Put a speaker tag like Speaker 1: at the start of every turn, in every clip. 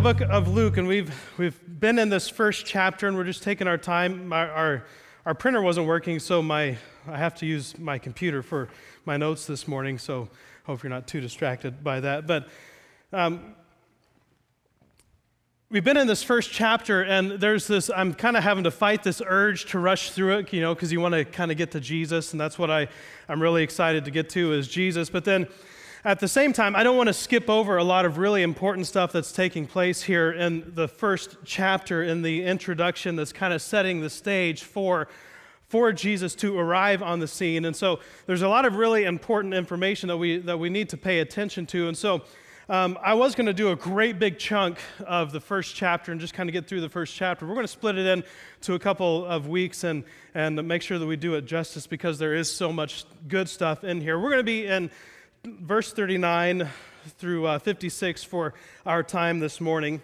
Speaker 1: the book of Luke, and we've, we've been in this first chapter, and we're just taking our time. Our, our, our, printer wasn't working, so my, I have to use my computer for my notes this morning, so hope you're not too distracted by that. But um, we've been in this first chapter, and there's this, I'm kind of having to fight this urge to rush through it, you know, because you want to kind of get to Jesus, and that's what I, I'm really excited to get to is Jesus. But then at the same time, I don't want to skip over a lot of really important stuff that's taking place here in the first chapter, in the introduction that's kind of setting the stage for, for Jesus to arrive on the scene. And so there's a lot of really important information that we, that we need to pay attention to. And so um, I was going to do a great big chunk of the first chapter and just kind of get through the first chapter. We're going to split it into a couple of weeks and, and make sure that we do it justice because there is so much good stuff in here. We're going to be in verse 39 through uh, 56 for our time this morning.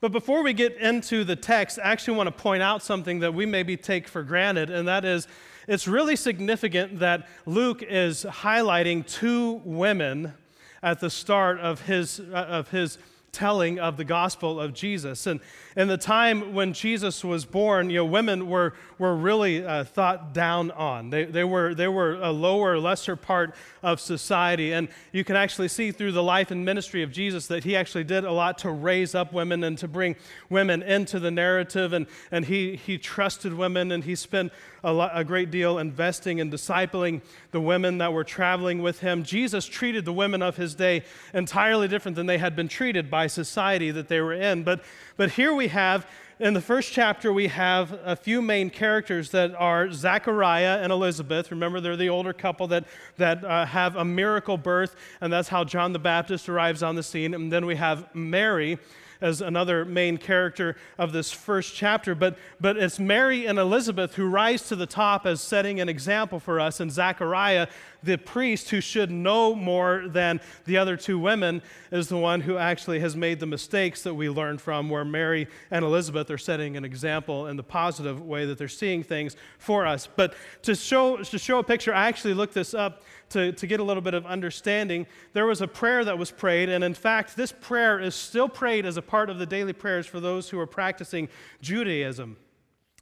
Speaker 1: But before we get into the text, I actually want to point out something that we maybe take for granted, and that is it's really significant that Luke is highlighting two women at the start of his, uh, of his telling of the gospel of Jesus. And in the time when Jesus was born, you know, women were, were really uh, thought down on. They, they, were, they were a lower, lesser part of society. And you can actually see through the life and ministry of Jesus that he actually did a lot to raise up women and to bring women into the narrative. And, and he, he trusted women and he spent a, lot, a great deal investing and discipling the women that were traveling with him. Jesus treated the women of his day entirely different than they had been treated by society that they were in. But, but here we have in the first chapter, we have a few main characters that are Zachariah and Elizabeth. Remember, they're the older couple that, that uh, have a miracle birth, and that's how John the Baptist arrives on the scene. And then we have Mary, as another main character of this first chapter. But, but it's Mary and Elizabeth who rise to the top as setting an example for us, and Zachariah, the priest who should know more than the other two women, is the one who actually has made the mistakes that we learn from, where Mary and Elizabeth are setting an example in the positive way that they're seeing things for us. But to show, to show a picture, I actually looked this up to, to get a little bit of understanding, there was a prayer that was prayed. And in fact, this prayer is still prayed as a part of the daily prayers for those who are practicing Judaism.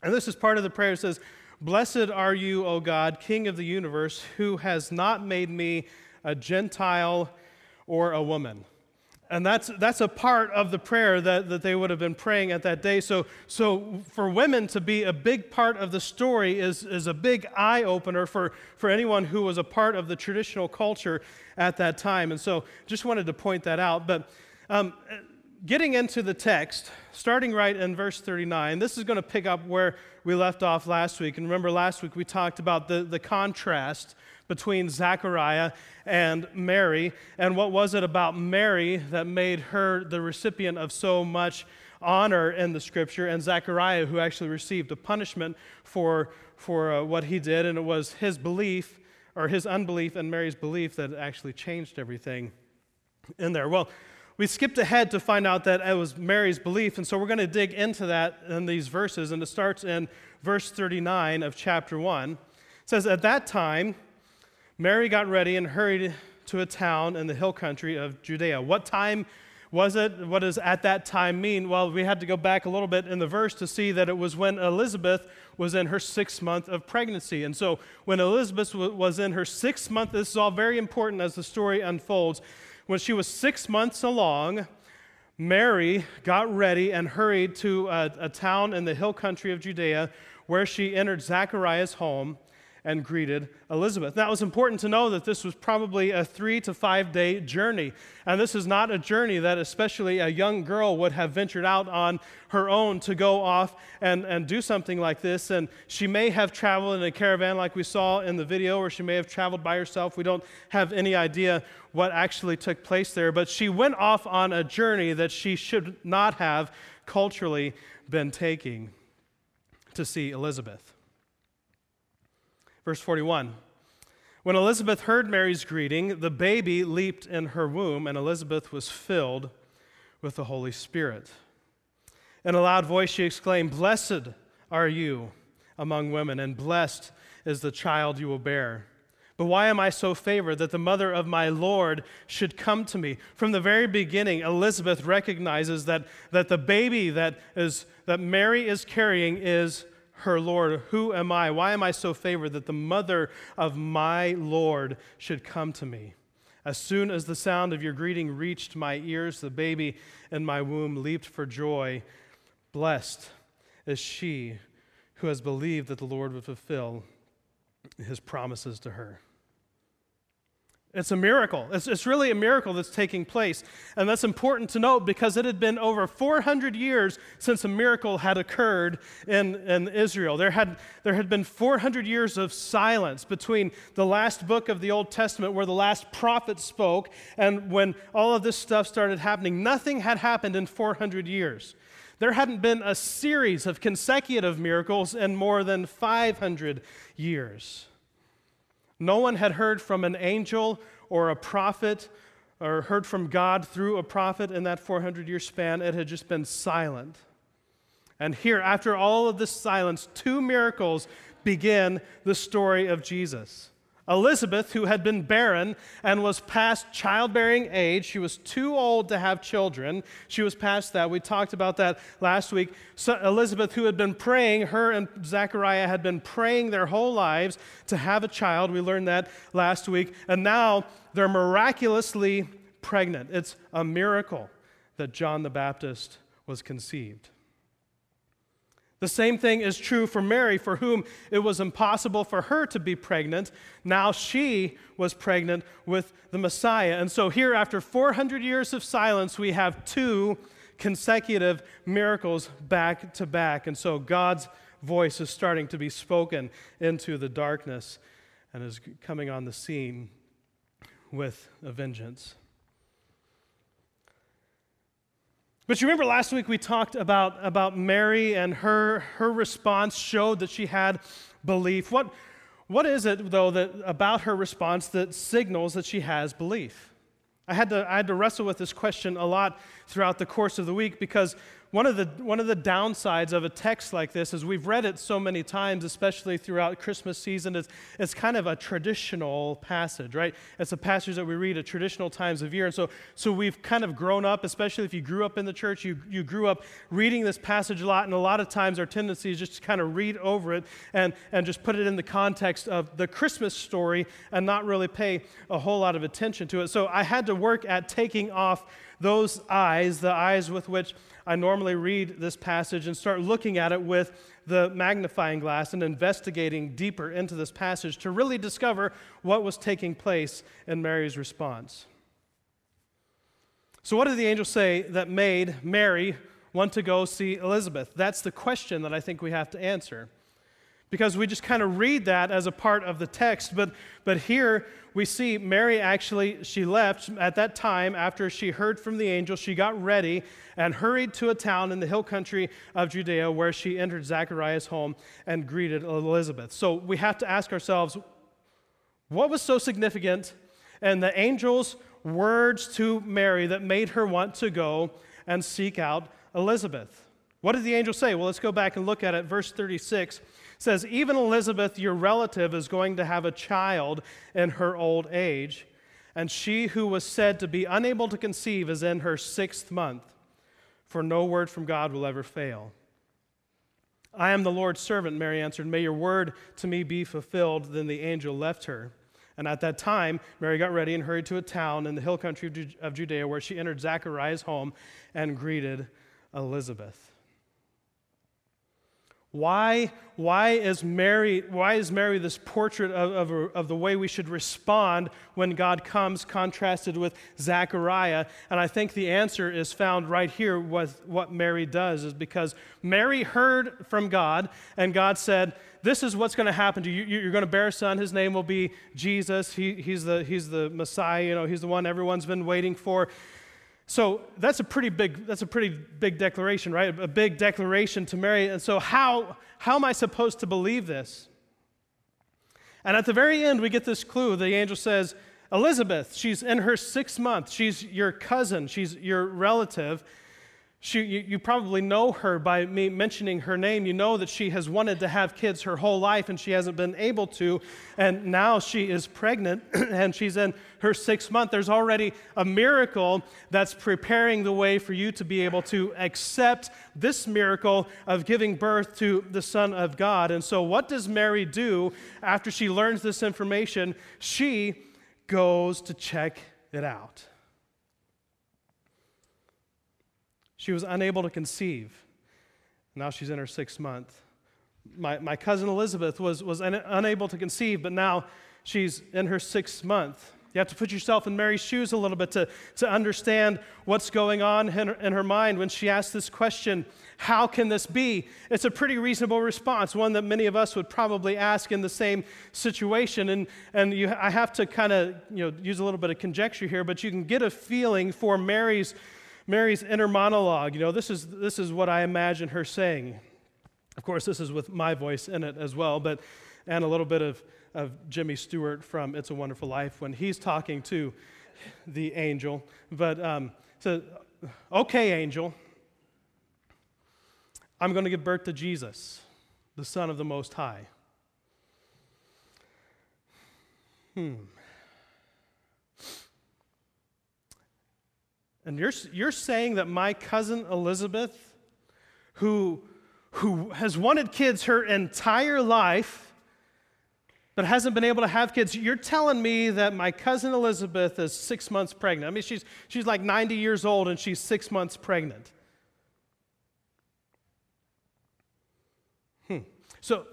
Speaker 1: And this is part of the prayer. It says, Blessed are you, O God, King of the universe, who has not made me a Gentile or a woman. And that's, that's a part of the prayer that, that they would have been praying at that day. So, so for women to be a big part of the story is, is a big eye opener for, for anyone who was a part of the traditional culture at that time. And so just wanted to point that out. But um, getting into the text, starting right in verse 39, this is going to pick up where we left off last week. And remember, last week we talked about the, the contrast between Zachariah and Mary. And what was it about Mary that made her the recipient of so much honor in the scripture, and Zachariah, who actually received a punishment for, for uh, what he did? And it was his belief, or his unbelief, and Mary's belief that actually changed everything in there. Well, we skipped ahead to find out that it was Mary's belief, and so we're going to dig into that in these verses, and it starts in verse 39 of chapter 1. It says, At that time, Mary got ready and hurried to a town in the hill country of Judea. What time was it? What does at that time mean? Well, we had to go back a little bit in the verse to see that it was when Elizabeth was in her sixth month of pregnancy. And so when Elizabeth was in her sixth month, this is all very important as the story unfolds. When she was six months along, Mary got ready and hurried to a, a town in the hill country of Judea where she entered Zachariah's home and greeted Elizabeth. Now, it was important to know that this was probably a three to five day journey. And this is not a journey that, especially a young girl, would have ventured out on her own to go off and, and do something like this. And she may have traveled in a caravan, like we saw in the video, or she may have traveled by herself. We don't have any idea what actually took place there. But she went off on a journey that she should not have culturally been taking to see Elizabeth. Verse 41 When Elizabeth heard Mary's greeting, the baby leaped in her womb, and Elizabeth was filled with the Holy Spirit. In a loud voice, she exclaimed, Blessed are you among women, and blessed is the child you will bear. But why am I so favored that the mother of my Lord should come to me? From the very beginning, Elizabeth recognizes that, that the baby that, is, that Mary is carrying is her Lord. Who am I? Why am I so favored that the mother of my Lord should come to me? As soon as the sound of your greeting reached my ears, the baby in my womb leaped for joy. Blessed is she who has believed that the Lord would fulfill his promises to her. It's a miracle. It's, it's really a miracle that's taking place. And that's important to note because it had been over 400 years since a miracle had occurred in, in Israel. There had, there had been 400 years of silence between the last book of the Old Testament, where the last prophet spoke, and when all of this stuff started happening. Nothing had happened in 400 years. There hadn't been a series of consecutive miracles in more than 500 years. No one had heard from an angel or a prophet or heard from God through a prophet in that 400 year span. It had just been silent. And here, after all of this silence, two miracles begin the story of Jesus. Elizabeth, who had been barren and was past childbearing age, she was too old to have children. She was past that. We talked about that last week. So Elizabeth, who had been praying, her and Zechariah had been praying their whole lives to have a child. We learned that last week. And now they're miraculously pregnant. It's a miracle that John the Baptist was conceived. The same thing is true for Mary, for whom it was impossible for her to be pregnant. Now she was pregnant with the Messiah. And so, here, after 400 years of silence, we have two consecutive miracles back to back. And so, God's voice is starting to be spoken into the darkness and is coming on the scene with a vengeance. But you remember last week we talked about, about Mary and her, her response showed that she had belief. What, what is it, though, that, about her response that signals that she has belief? I had, to, I had to wrestle with this question a lot throughout the course of the week because one of, the, one of the downsides of a text like this is we've read it so many times, especially throughout Christmas season. It's, it's kind of a traditional passage, right? It's a passage that we read at traditional times of year. And so, so we've kind of grown up, especially if you grew up in the church, you, you grew up reading this passage a lot. And a lot of times our tendency is just to kind of read over it and, and just put it in the context of the Christmas story and not really pay a whole lot of attention to it. So I had to work at taking off those eyes, the eyes with which I normally read this passage and start looking at it with the magnifying glass and investigating deeper into this passage to really discover what was taking place in Mary's response. So, what did the angel say that made Mary want to go see Elizabeth? That's the question that I think we have to answer because we just kind of read that as a part of the text but but here we see mary actually she left at that time after she heard from the angel she got ready and hurried to a town in the hill country of judea where she entered zachariah's home and greeted elizabeth. So we have to ask ourselves what was so significant in the angel's words to mary that made her want to go and seek out elizabeth? What did the angel say? Well let's go back and look at it. Verse 36 says, Even Elizabeth, your relative, is going to have a child in her old age, and she who was said to be unable to conceive is in her sixth month, for no word from God will ever fail. I am the Lord's servant, Mary answered. May your word to me be fulfilled. Then the angel left her. And at that time, Mary got ready and hurried to a town in the hill country of Judea where she entered Zachariah's home and greeted Elizabeth. Why, why, is Mary, why is Mary this portrait of, of, of, the way we should respond when God comes, contrasted with Zechariah? And I think the answer is found right here with what Mary does, is because Mary heard from God, and God said, This is what's going to happen to you. You're going to bear a son. His name will be Jesus. He, he's, the, he's the Messiah. You know, he's the one everyone's been waiting for. So that's a pretty big, that's a pretty big declaration, right? A big declaration to Mary. And so how, how am I supposed to believe this? And at the very end, we get this clue. The angel says, Elizabeth, she's in her sixth month. She's your cousin, she's your relative. She, you, you, probably know her by me mentioning her name. You know that she has wanted to have kids her whole life and she hasn't been able to. And now she is pregnant and she's in her sixth month. There's already a miracle that's preparing the way for you to be able to accept this miracle of giving birth to the Son of God. And so, what does Mary do after she learns this information? She goes to check it out. She was unable to conceive. Now she's in her sixth month. My, my cousin Elizabeth was, was un, unable to conceive, but now she's in her sixth month. You have to put yourself in Mary's shoes a little bit to, to understand what's going on in her, in her mind when she asks this question How can this be? It's a pretty reasonable response, one that many of us would probably ask in the same situation. And, and you, I have to kind of you know, use a little bit of conjecture here, but you can get a feeling for Mary's Mary's inner monologue. You know, this is, this is what I imagine her saying. Of course, this is with my voice in it as well, but, and a little bit of, of Jimmy Stewart from It's a Wonderful Life when he's talking to the angel. But um, so, okay, angel, I'm going to give birth to Jesus, the Son of the Most High. Hmm. And you're, you're saying that my cousin Elizabeth, who, who has wanted kids her entire life, but hasn't been able to have kids, you're telling me that my cousin Elizabeth is six months pregnant. I mean, she's, she's like 90 years old and she's six months pregnant. Hmm. So,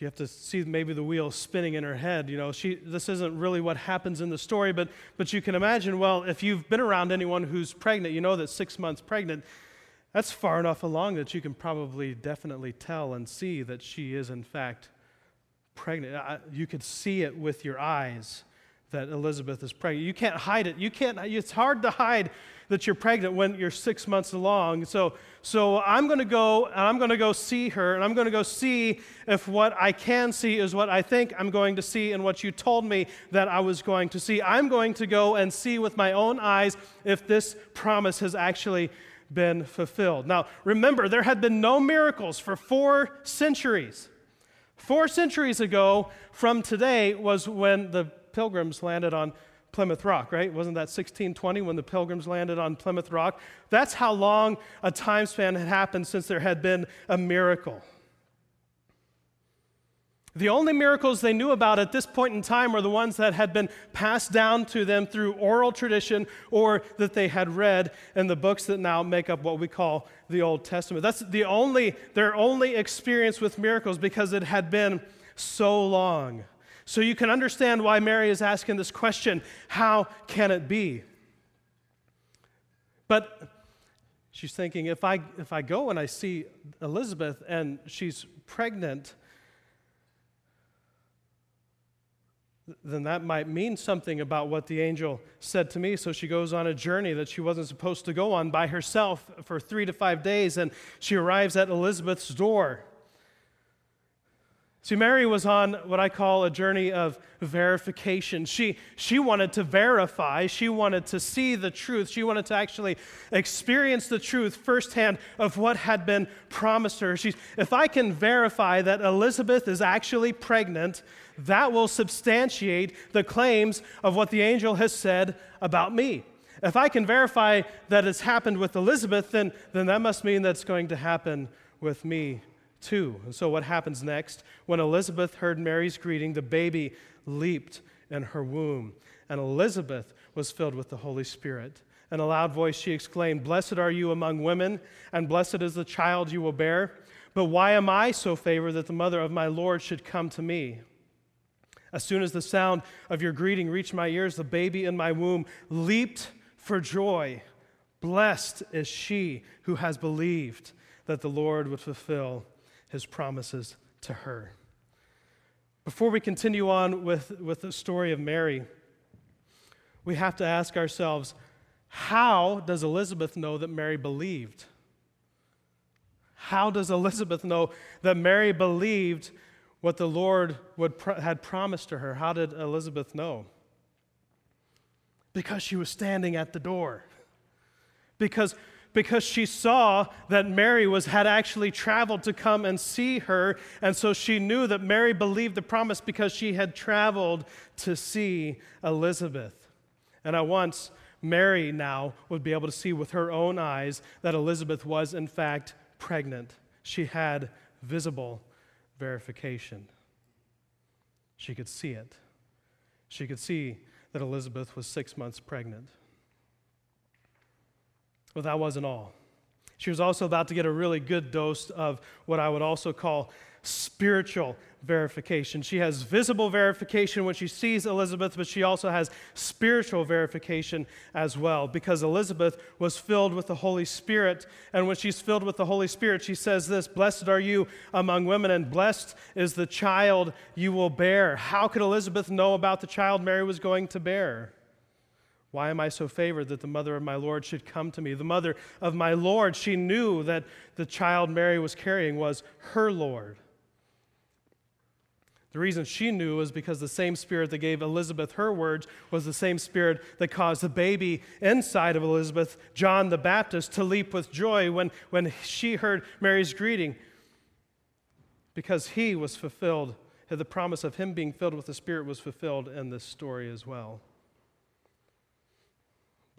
Speaker 1: you have to see maybe the wheel spinning in her head. You know, she, this isn't really what happens in the story, but, but you can imagine, well, if you've been around anyone who's pregnant, you know that six months pregnant, that's far enough along that you can probably definitely tell and see that she is, in fact, pregnant. You could see it with your eyes that Elizabeth is pregnant. You can't hide it. You can't, it's hard to hide that you're pregnant when you're six months along. So, so I'm going to go and I'm going to go see her and I'm going to go see if what I can see is what I think I'm going to see and what you told me that I was going to see. I'm going to go and see with my own eyes if this promise has actually been fulfilled. Now, remember, there had been no miracles for four centuries. Four centuries ago from today was when the pilgrims landed on Plymouth Rock, right? Wasn't that 1620 when the pilgrims landed on Plymouth Rock? That's how long a time span had happened since there had been a miracle. The only miracles they knew about at this point in time were the ones that had been passed down to them through oral tradition or that they had read in the books that now make up what we call the Old Testament. That's the only, their only experience with miracles because it had been so long. So you can understand why Mary is asking this question how can it be? But she's thinking if I, if I go and I see Elizabeth and she's pregnant, then that might mean something about what the angel said to me. So she goes on a journey that she wasn't supposed to go on by herself for three to five days, and she arrives at Elizabeth's door. See, Mary was on what I call a journey of verification. She, she wanted to verify, she wanted to see the truth, she wanted to actually experience the truth firsthand of what had been promised her. She's, if I can verify that Elizabeth is actually pregnant, that will substantiate the claims of what the angel has said about me. If I can verify that it's happened with Elizabeth, then, then that must mean that's going to happen with me too. And so, what happens next? When Elizabeth heard Mary's greeting, the baby leaped in her womb, and Elizabeth was filled with the Holy Spirit. In a loud voice, she exclaimed, Blessed are you among women, and blessed is the child you will bear. But why am I so favored that the mother of my Lord should come to me? As soon as the sound of your greeting reached my ears, the baby in my womb leaped for joy. Blessed is she who has believed that the Lord would fulfill his promises to her. Before we continue on with, with the story of Mary, we have to ask ourselves how does Elizabeth know that Mary believed? How does Elizabeth know that Mary believed what the Lord would, had promised to her? How did Elizabeth know? Because she was standing at the door. Because because she saw that Mary was had actually traveled to come and see her and so she knew that Mary believed the promise because she had traveled to see Elizabeth. And at once Mary now would be able to see with her own eyes that Elizabeth was in fact pregnant. She had visible verification. She could see it. She could see that Elizabeth was 6 months pregnant. But that wasn't all. She was also about to get a really good dose of what I would also call spiritual verification. She has visible verification when she sees Elizabeth, but she also has spiritual verification as well because Elizabeth was filled with the Holy Spirit. And when she's filled with the Holy Spirit, she says this Blessed are you among women, and blessed is the child you will bear. How could Elizabeth know about the child Mary was going to bear? Why am I so favored that the mother of my Lord should come to me? The mother of my Lord, she knew that the child Mary was carrying was her Lord. The reason she knew was because the same spirit that gave Elizabeth her words was the same spirit that caused the baby inside of Elizabeth, John the Baptist, to leap with joy when, when she heard Mary's greeting. Because he was fulfilled, the promise of him being filled with the Spirit was fulfilled in this story as well.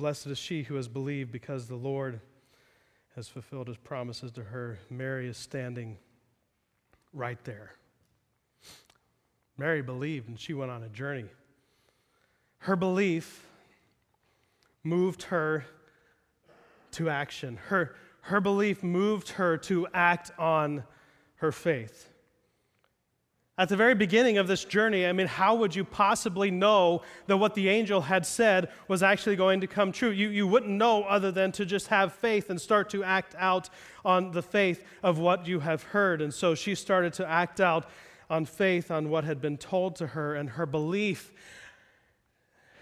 Speaker 1: Blessed is she who has believed because the Lord has fulfilled his promises to her. Mary is standing right there. Mary believed and she went on a journey. Her belief moved her to action. Her, her belief moved her to act on her faith. At the very beginning of this journey, I mean, how would you possibly know that what the angel had said was actually going to come true? You, you wouldn't know other than to just have faith and start to act out on the faith of what you have heard. And so she started to act out on faith on what had been told to her, and her belief,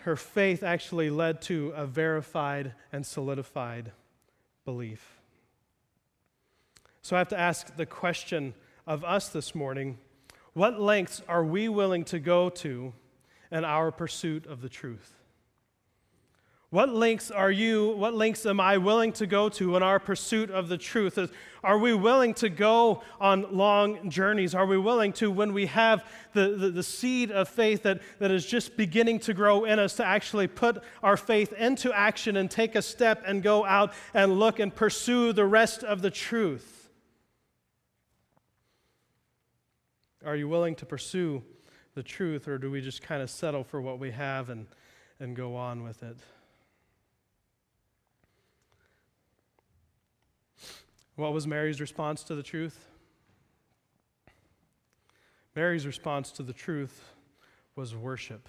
Speaker 1: her faith actually led to a verified and solidified belief. So I have to ask the question of us this morning what lengths are we willing to go to in our pursuit of the truth? What lengths are you, what lengths am I willing to go to in our pursuit of the truth? Are we willing to go on long journeys? Are we willing to, when we have the, the, the, seed of faith that, that is just beginning to grow in us, to actually put our faith into action and take a step and go out and look and pursue the rest of the truth? Are you willing to pursue the truth, or do we just kind of settle for what we have and, and go on with it? What was Mary's response to the truth? Mary's response to the truth was worship.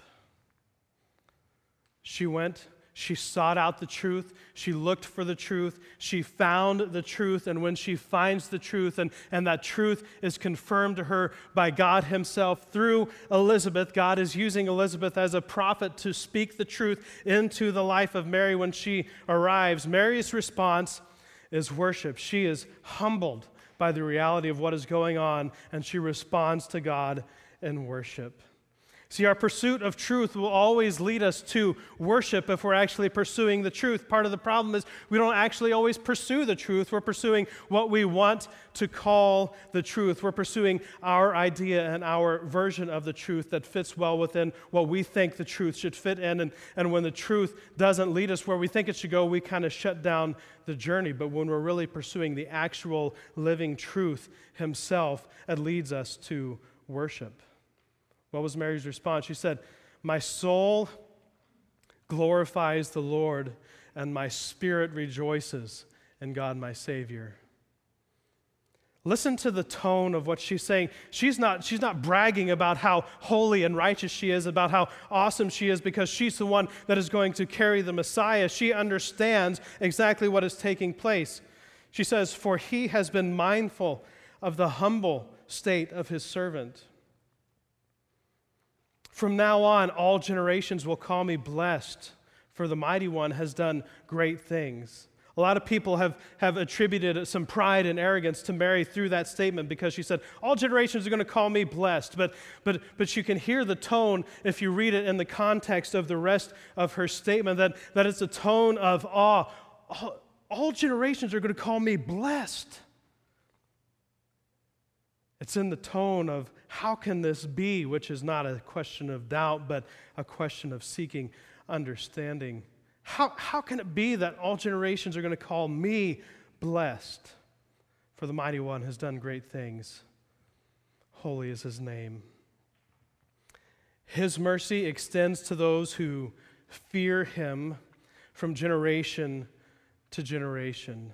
Speaker 1: She went, she sought out the truth, she looked for the truth, she found the truth, and when she finds the truth, and, and that truth is confirmed to her by God Himself through Elizabeth, God is using Elizabeth as a prophet to speak the truth into the life of Mary when she arrives. Mary's response is worship. She is humbled by the reality of what is going on, and she responds to God in worship. See, our pursuit of truth will always lead us to worship if we're actually pursuing the truth. Part of the problem is we don't actually always pursue the truth. We're pursuing what we want to call the truth. We're pursuing our idea and our version of the truth that fits well within what we think the truth should fit in. And, and when the truth doesn't lead us where we think it should go, we kind of shut down the journey. But when we're really pursuing the actual living truth Himself, it leads us to worship. What was Mary's response? She said, My soul glorifies the Lord, and my spirit rejoices in God my Savior. Listen to the tone of what she's saying. She's not, she's not bragging about how holy and righteous she is, about how awesome she is, because she's the one that is going to carry the Messiah. She understands exactly what is taking place. She says, For he has been mindful of the humble state of his servant. From now on, all generations will call me blessed, for the mighty one has done great things. A lot of people have, have attributed some pride and arrogance to Mary through that statement because she said, All generations are going to call me blessed. But, but, but you can hear the tone if you read it in the context of the rest of her statement that, that it's a tone of awe. All, all generations are going to call me blessed. It's in the tone of how can this be, which is not a question of doubt, but a question of seeking understanding. How, how can it be that all generations are going to call me blessed? For the mighty one has done great things. Holy is his name. His mercy extends to those who fear him from generation to generation.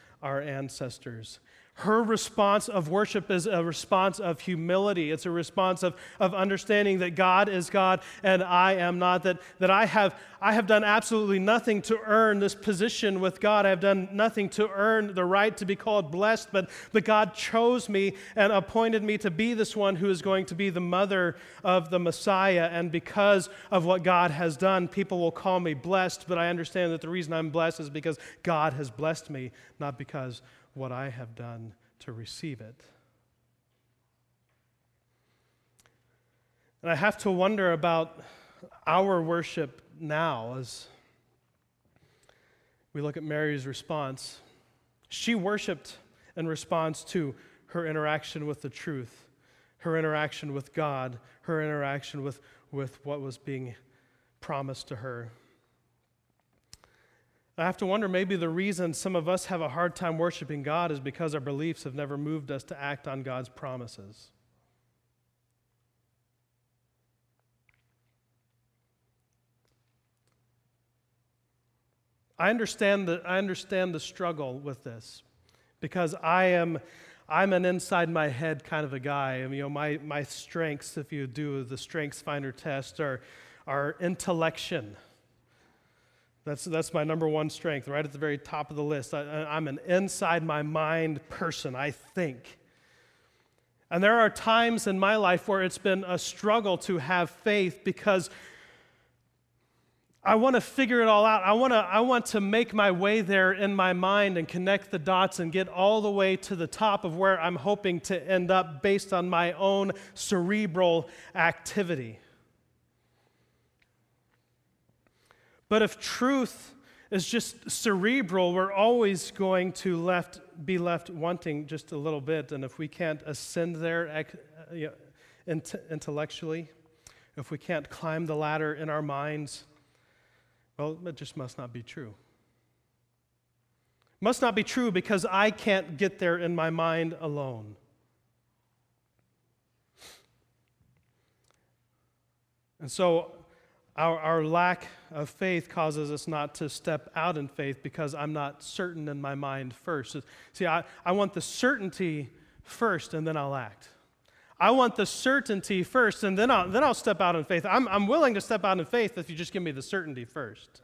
Speaker 1: our ancestors. Her response of worship is a response of humility. It's a response of, of understanding that God is God and I am not, that, that I, have, I have done absolutely nothing to earn this position with God. I have done nothing to earn the right to be called blessed, but, but God chose me and appointed me to be this one who is going to be the mother of the Messiah. And because of what God has done, people will call me blessed, but I understand that the reason I'm blessed is because God has blessed me, not because what I have done to receive it. And I have to wonder about our worship now as we look at Mary's response. She worshiped in response to her interaction with the truth, her interaction with God, her interaction with, with what was being promised to her. I have to wonder maybe the reason some of us have a hard time worshiping God is because our beliefs have never moved us to act on God's promises. I understand the, I understand the struggle with this because I am I'm an inside my head kind of a guy. I mean, you know, my, my strengths, if you do the strengths finder test, are, are intellection. That's, that's my number one strength, right at the very top of the list. I, I'm an inside my mind person, I think. And there are times in my life where it's been a struggle to have faith because I want to figure it all out. I want to, I want to make my way there in my mind and connect the dots and get all the way to the top of where I'm hoping to end up based on my own cerebral activity. But if truth is just cerebral, we're always going to left, be left wanting just a little bit. And if we can't ascend there uh, intellectually, if we can't climb the ladder in our minds, well, it just must not be true. Must not be true because I can't get there in my mind alone. And so our, our lack of faith causes us not to step out in faith because I'm not certain in my mind first. See, I, I want the certainty first and then I'll act. I want the certainty first and then I'll, then I'll step out in faith. I'm, I'm willing to step out in faith if you just give me the certainty first.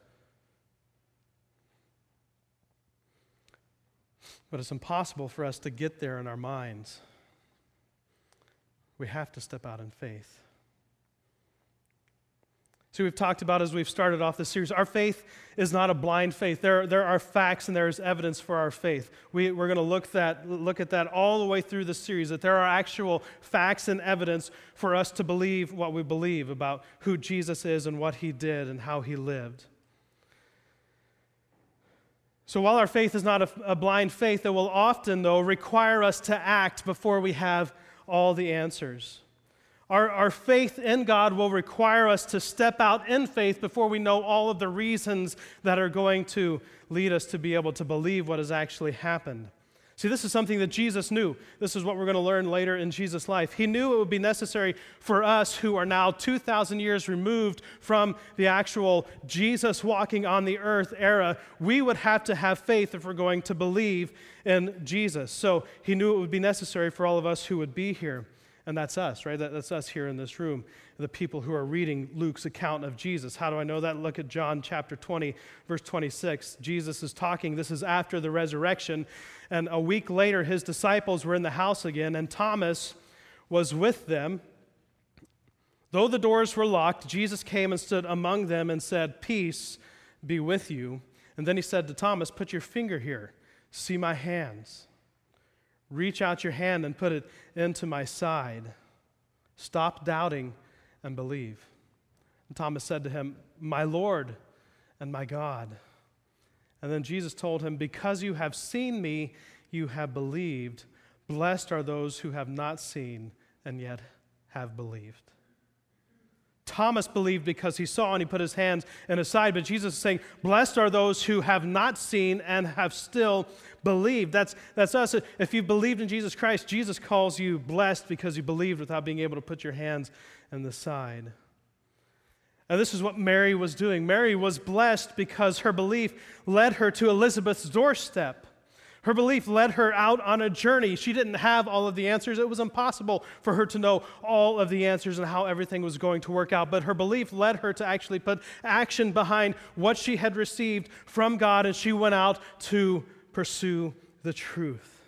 Speaker 1: But it's impossible for us to get there in our minds. We have to step out in faith. We've talked about as we've started off this series, our faith is not a blind faith. There, there are facts and there is evidence for our faith. We, we're going to look, that, look at that all the way through the series, that there are actual facts and evidence for us to believe what we believe about who Jesus is and what he did and how he lived. So, while our faith is not a, a blind faith, it will often, though, require us to act before we have all the answers. Our, our faith in God will require us to step out in faith before we know all of the reasons that are going to lead us to be able to believe what has actually happened. See, this is something that Jesus knew. This is what we're going to learn later in Jesus' life. He knew it would be necessary for us who are now 2,000 years removed from the actual Jesus walking on the earth era. We would have to have faith if we're going to believe in Jesus. So he knew it would be necessary for all of us who would be here. And that's us, right? That, that's us here in this room, the people who are reading Luke's account of Jesus. How do I know that? Look at John chapter 20, verse 26. Jesus is talking. This is after the resurrection. And a week later, his disciples were in the house again, and Thomas was with them. Though the doors were locked, Jesus came and stood among them and said, Peace be with you. And then he said to Thomas, Put your finger here, see my hands Reach out your hand and put it into my side. Stop doubting and believe. And Thomas said to him, My Lord and my God. And then Jesus told him, Because you have seen me, you have believed. Blessed are those who have not seen and yet have believed. Thomas believed because he saw and he put his hands in his side, but Jesus is saying, Blessed are those who have not seen and have still believed. That's, that's us. If you believed in Jesus Christ, Jesus calls you blessed because you believed without being able to put your hands in the side. And this is what Mary was doing. Mary was blessed because her belief led her to Elizabeth's doorstep. Her belief led her out on a journey. She didn't have all of the answers. It was impossible for her to know all of the answers and how everything was going to work out. But her belief led her to actually put action behind what she had received from God, and she went out to pursue the truth.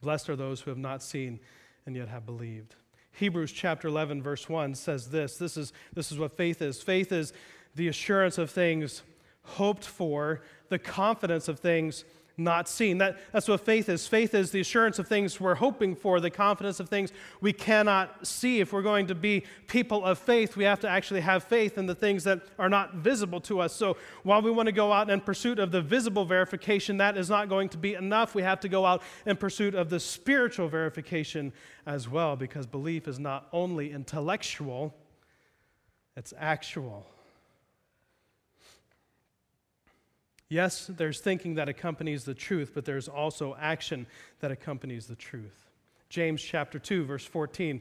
Speaker 1: Blessed are those who have not seen and yet have believed. Hebrews chapter 11, verse 1 says this this is, this is what faith is faith is the assurance of things hoped for, the confidence of things not seen. That, that's what faith is. Faith is the assurance of things we're hoping for, the confidence of things we cannot see. If we're going to be people of faith, we have to actually have faith in the things that are not visible to us. So while we want to go out in pursuit of the visible verification, that is not going to be enough. We have to go out in pursuit of the spiritual verification as well, because belief is not only intellectual, it's actual. Yes, there's thinking that accompanies the truth, but there's also action that accompanies the truth. James chapter 2 verse 14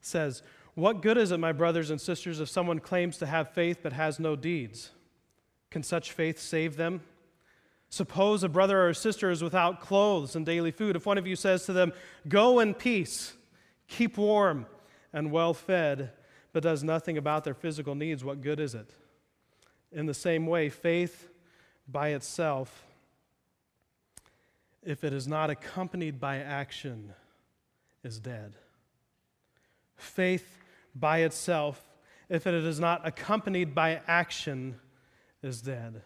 Speaker 1: says, "What good is it, my brothers and sisters, if someone claims to have faith but has no deeds? Can such faith save them? Suppose a brother or a sister is without clothes and daily food. If one of you says to them, "Go in peace, keep warm and well fed," but does nothing about their physical needs, what good is it? In the same way, faith by itself, if it is not accompanied by action, is dead. Faith by itself, if it is not accompanied by action, is dead.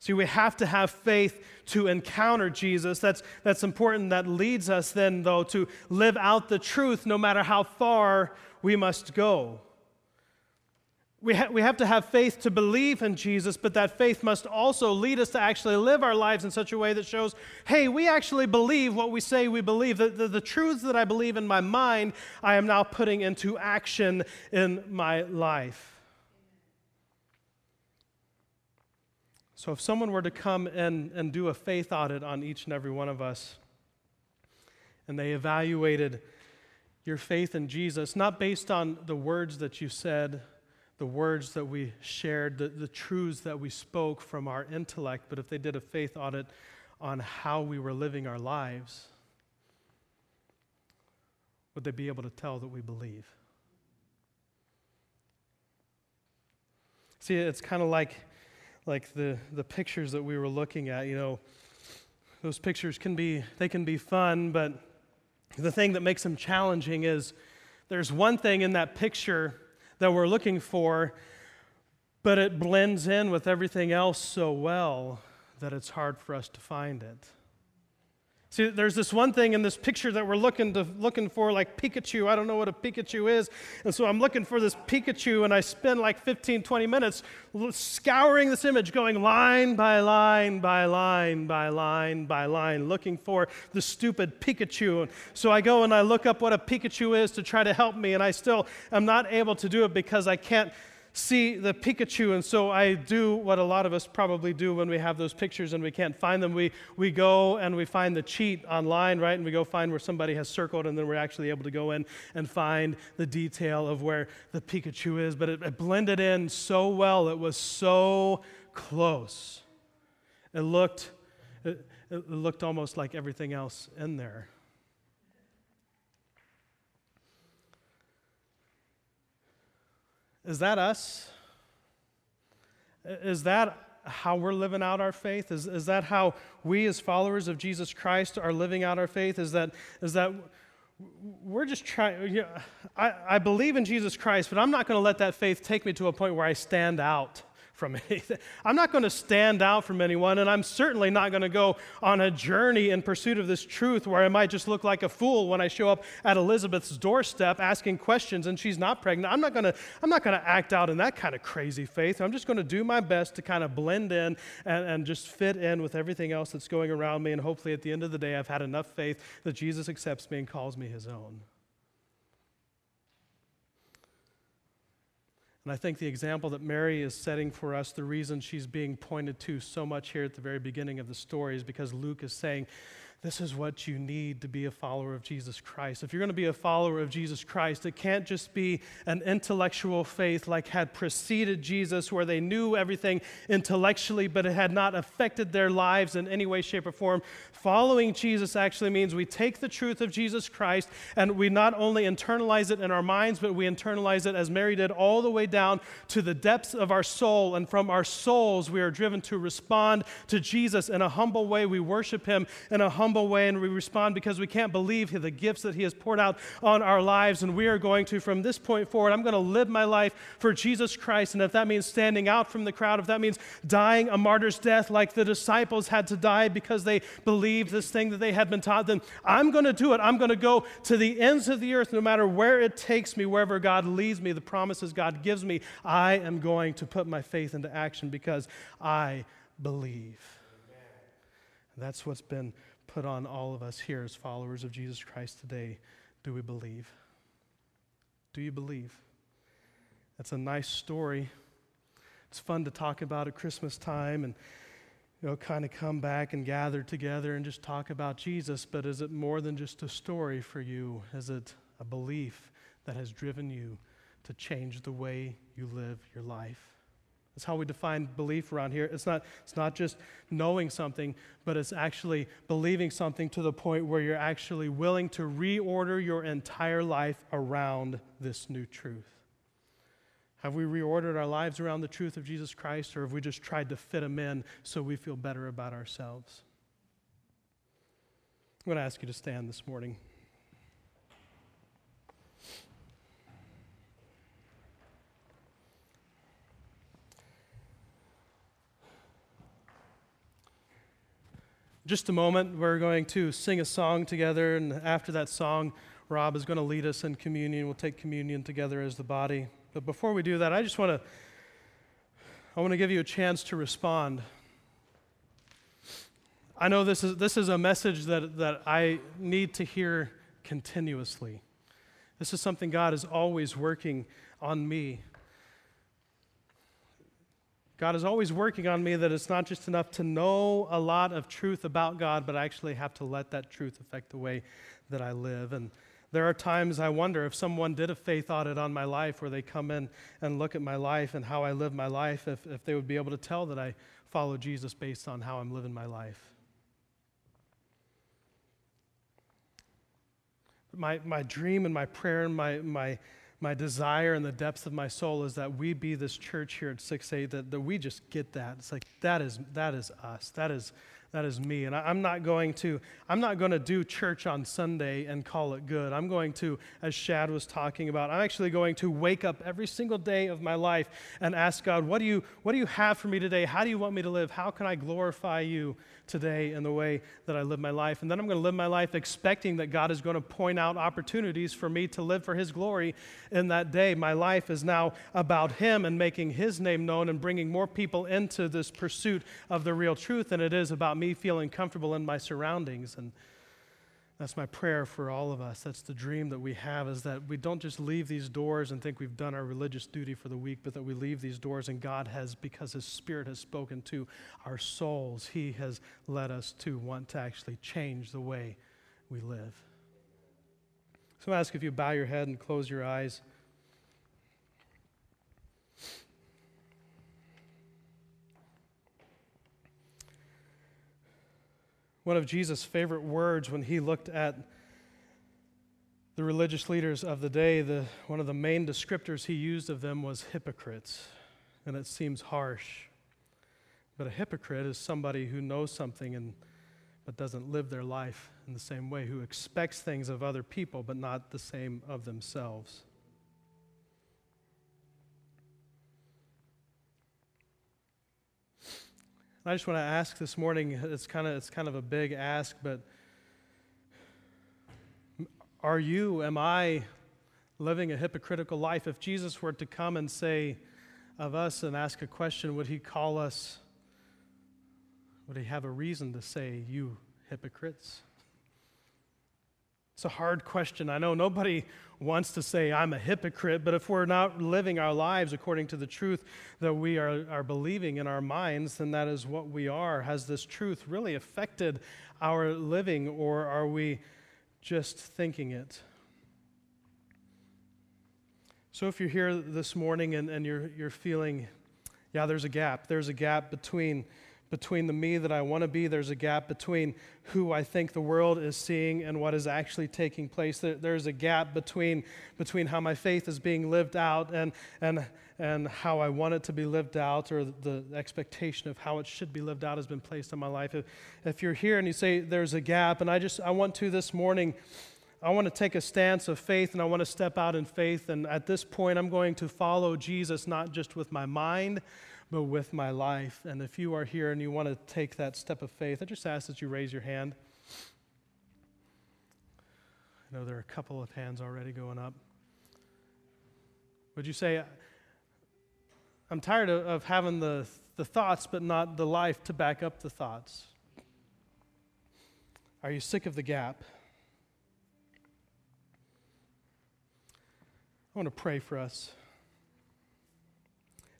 Speaker 1: See, we have to have faith to encounter Jesus. That's, that's important. That leads us then, though, to live out the truth no matter how far we must go. We, ha- we have to have faith to believe in Jesus, but that faith must also lead us to actually live our lives in such a way that shows, hey, we actually believe what we say we believe. The, the, the truths that I believe in my mind, I am now putting into action in my life. So, if someone were to come in and do a faith audit on each and every one of us, and they evaluated your faith in Jesus, not based on the words that you said, the words that we shared, the, the truths that we spoke from our intellect, but if they did a faith audit on how we were living our lives, would they be able to tell that we believe? See, it's kind of like, like the, the pictures that we were looking at. You know, those pictures can be, they can be fun, but the thing that makes them challenging is there's one thing in that picture that we're looking for, but it blends in with everything else so well that it's hard for us to find it. See, there's this one thing in this picture that we're looking to looking for, like Pikachu. I don't know what a Pikachu is. And so I'm looking for this Pikachu, and I spend like 15, 20 minutes scouring this image, going line by line by line by line by line, looking for the stupid Pikachu. And so I go and I look up what a Pikachu is to try to help me, and I still am not able to do it because I can't see the Pikachu, and so I do what a lot of us probably do when we have those pictures and we can't find them. We, we go and we find the cheat online, right? And we go find where somebody has circled, and then we're actually able to go in and find the detail of where the Pikachu is. But it, it blended in so well, it was so close. It looked, it, it looked almost like everything else in there. Is that us? Is that how we're living out our faith? Is, is that how we, as followers of Jesus Christ, are living out our faith? Is that, is that we're just trying, you know, I, I believe in Jesus Christ, but I'm not going to let that faith take me to a point where I stand out from anything. I'm not going to stand out from anyone, and I'm certainly not going to go on a journey in pursuit of this truth where I might just look like a fool when I show up at Elizabeth's doorstep asking questions and she's not pregnant. I'm not going to, I'm not going to act out in that kind of crazy faith. I'm just going to do my best to kind of blend in and, and just fit in with everything else that's going around me, and hopefully at the end of the day, I've had enough faith that Jesus accepts me and calls me his own. And I think the example that Mary is setting for us, the reason she's being pointed to so much here at the very beginning of the story is because Luke is saying, this is what you need to be a follower of Jesus Christ. If you're going to be a follower of Jesus Christ, it can't just be an intellectual faith like had preceded Jesus, where they knew everything intellectually, but it had not affected their lives in any way, shape, or form. Following Jesus actually means we take the truth of Jesus Christ and we not only internalize it in our minds, but we internalize it, as Mary did, all the way down to the depths of our soul. And from our souls, we are driven to respond to Jesus in a humble way. We worship him in a humble humble way and we respond because we can't believe the gifts that He has poured out on our lives. And we are going to, from this point forward, I'm going to live my life for Jesus Christ. And if that means standing out from the crowd, if that means dying a martyr's death like the disciples had to die because they believed this thing that they had been taught, then I'm going to do it. I'm going to go to the ends of the earth no matter where it takes me, wherever God leads me, the promises God gives me. I am going to put my faith into action because I believe. That's what's been put on all of us here as followers of Jesus Christ today. Do we believe? Do you believe? That's a nice story. It's fun to talk about at Christmas time and you know kind of come back and gather together and just talk about Jesus, but is it more than just a story for you? Is it a belief that has driven you to change the way you live your life? That's how we define belief around here. It's not, it's not just knowing something, but it's actually believing something to the point where you're actually willing to reorder your entire life around this new truth. Have we reordered our lives around the truth of Jesus Christ, or have we just tried to fit them in so we feel better about ourselves? I'm going to ask you to stand this morning. Just a moment, we're going to sing a song together, and after that song, Rob is going to lead us in communion. We'll take communion together as the body. But before we do that, I just want to I want to give you a chance to respond. I know this is this is a message that, that I need to hear continuously. This is something God is always working on me. God is always working on me that it's not just enough to know a lot of truth about God, but I actually have to let that truth affect the way that I live. And there are times I wonder if someone did a faith audit on my life where they come in and look at my life and how I live my life, if, if they would be able to tell that I follow Jesus based on how I'm living my life. My, my dream and my prayer and my, my, my desire in the depths of my soul is that we be this church here at 6A, that, that we just get that. It's like, that is, that is us. That is, that is me. And I, am not going to, I'm not going to do church on Sunday and call it good. I'm going to, as Shad was talking about, I'm actually going to wake up every single day of my life and ask God, what do you, what do you have for me today? How do you want me to live? How can I glorify you today in the way that I live my life? And then I'm going to live my life expecting that God is going to point out opportunities for me to live for his glory in that day. My life is now about him and making his name known and bringing more people into this pursuit of the real truth than it is about me feeling comfortable in my surroundings. And that's my prayer for all of us. That's the dream that we have is that we don't just leave these doors and think we've done our religious duty for the week, but that we leave these doors and God has, because His Spirit has spoken to our souls, He has led us to want to actually change the way we live. So I ask if you bow your head and close your eyes. One of Jesus' favorite words when he looked at the religious leaders of the day, the, one of the main descriptors he used of them was hypocrites. And it seems harsh. But a hypocrite is somebody who knows something and, but doesn't live their life in the same way, who expects things of other people but not the same of themselves. I just want to ask this morning, it's kind of, it's kind of a big ask, but are you, am I living a hypocritical life? If Jesus were to come and say of us and ask a question, would he call us, would he have a reason to say, you hypocrites? It's a hard question. I know nobody wants to say, I'm a hypocrite, but if we're not living our lives according to the truth that we are, are believing in our minds, then that is what we are. Has this truth really affected our living, or are we just thinking it. So if you're here this morning and, and you're, you're feeling, yeah, there's a gap. There's a gap between, between the me that I want to be. There's a gap between who I think the world is seeing and what is actually taking place. There's a gap between, between how my faith is being lived out and, and, and how I want it to be lived out or the expectation of how it should be lived out has been placed in my life. If, if you're here and you say there's a gap, and I just, I want to this morning I want to take a stance of faith and I want to step out in faith. And at this point, I'm going to follow Jesus not just with my mind, but with my life. And if you are here and you want to take that step of faith, I just ask that you raise your hand. I know there are a couple of hands already going up. Would you say, I'm tired of, of having the, the thoughts, but not the life to back up the thoughts? Are you sick of the gap? I want to pray for us.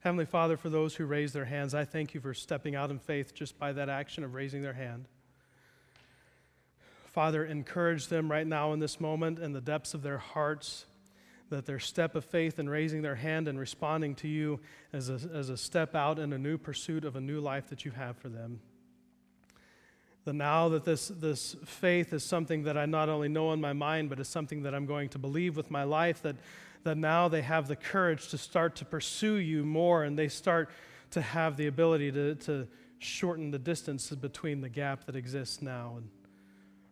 Speaker 1: Heavenly Father, for those who raise their hands, I thank you for stepping out in faith just by that action of raising their hand. Father, encourage them right now in this moment in the depths of their hearts that their step of faith in raising their hand and responding to you as a, as a step out in a new pursuit of a new life that you have for them. That now that this, this faith is something that I not only know in my mind, but is something that I'm going to believe with my life, that that now they have the courage to start to pursue you more and they start to have the ability to, to shorten the distance between the gap that exists now. And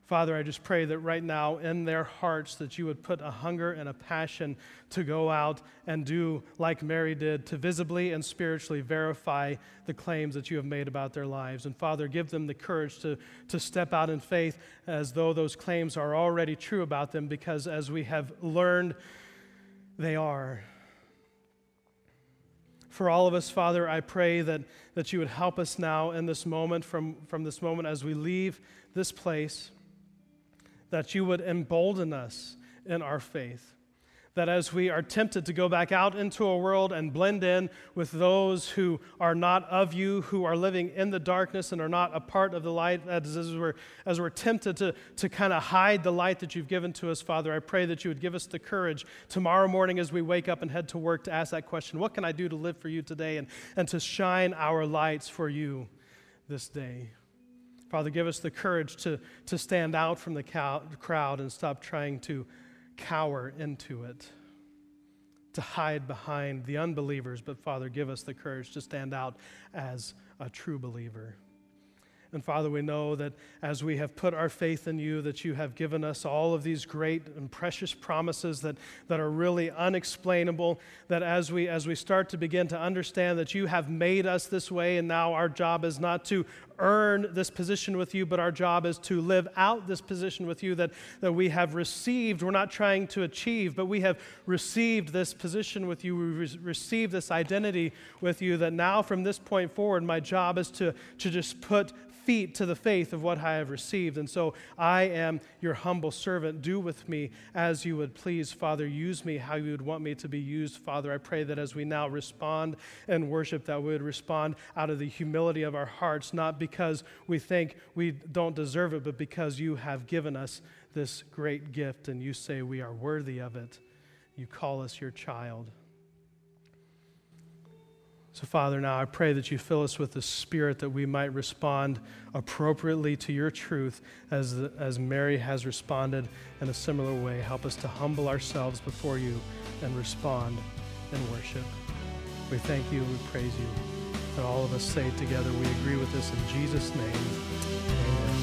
Speaker 1: Father, I just pray that right now in their hearts that you would put a hunger and a passion to go out and do like Mary did, to visibly and spiritually verify the claims that you have made about their lives. And Father, give them the courage to, to step out in faith as though those claims are already true about them, because as we have learned they are. For all of us, Father, I pray that, that you would help us now in this moment, from, from this moment as we leave this place, that you would embolden us in our faith that as we are tempted to go back out into a world and blend in with those who are not of you, who are living in the darkness and are not a part of the light, as, we're, as we're tempted to, to kind of hide the light that you've given to us, Father, I pray that you would give us the courage tomorrow morning as we wake up and head to work to ask that question What can I do to live for you today and, and to shine our lights for you this day? Father, give us the courage to, to stand out from the cow, crowd and stop trying to cower into it, to hide behind the unbelievers, but Father, give us the courage to stand out as a true believer. And Father, we know that as we have put our faith in you, that you have given us all of these great and precious promises that, that are really unexplainable. That as we, as we start to begin to understand that you have made us this way, and now our job is not to earn this position with you, but our job is to live out this position with you that, that we have received. We're not trying to achieve, but we have received this position with you. We re- received this identity with you that now from this point forward, my job is to, to just put feet to the faith of what I have received. And so I am your humble servant. Do with me as you would please, Father. Use me how you would want me to be used, Father. I pray that as we now respond and worship, that we would respond out of the humility of our hearts, not because we think we don't deserve it, but because you have given us this great gift and you say we are worthy of it. You call us your child. So, Father, now I pray that you fill us with the Spirit that we might respond appropriately to your truth as, as Mary has responded in a similar way. Help us to humble ourselves before you and respond in worship. We thank you and we praise you. And all of us say together. We agree with this in Jesus' name. Amen.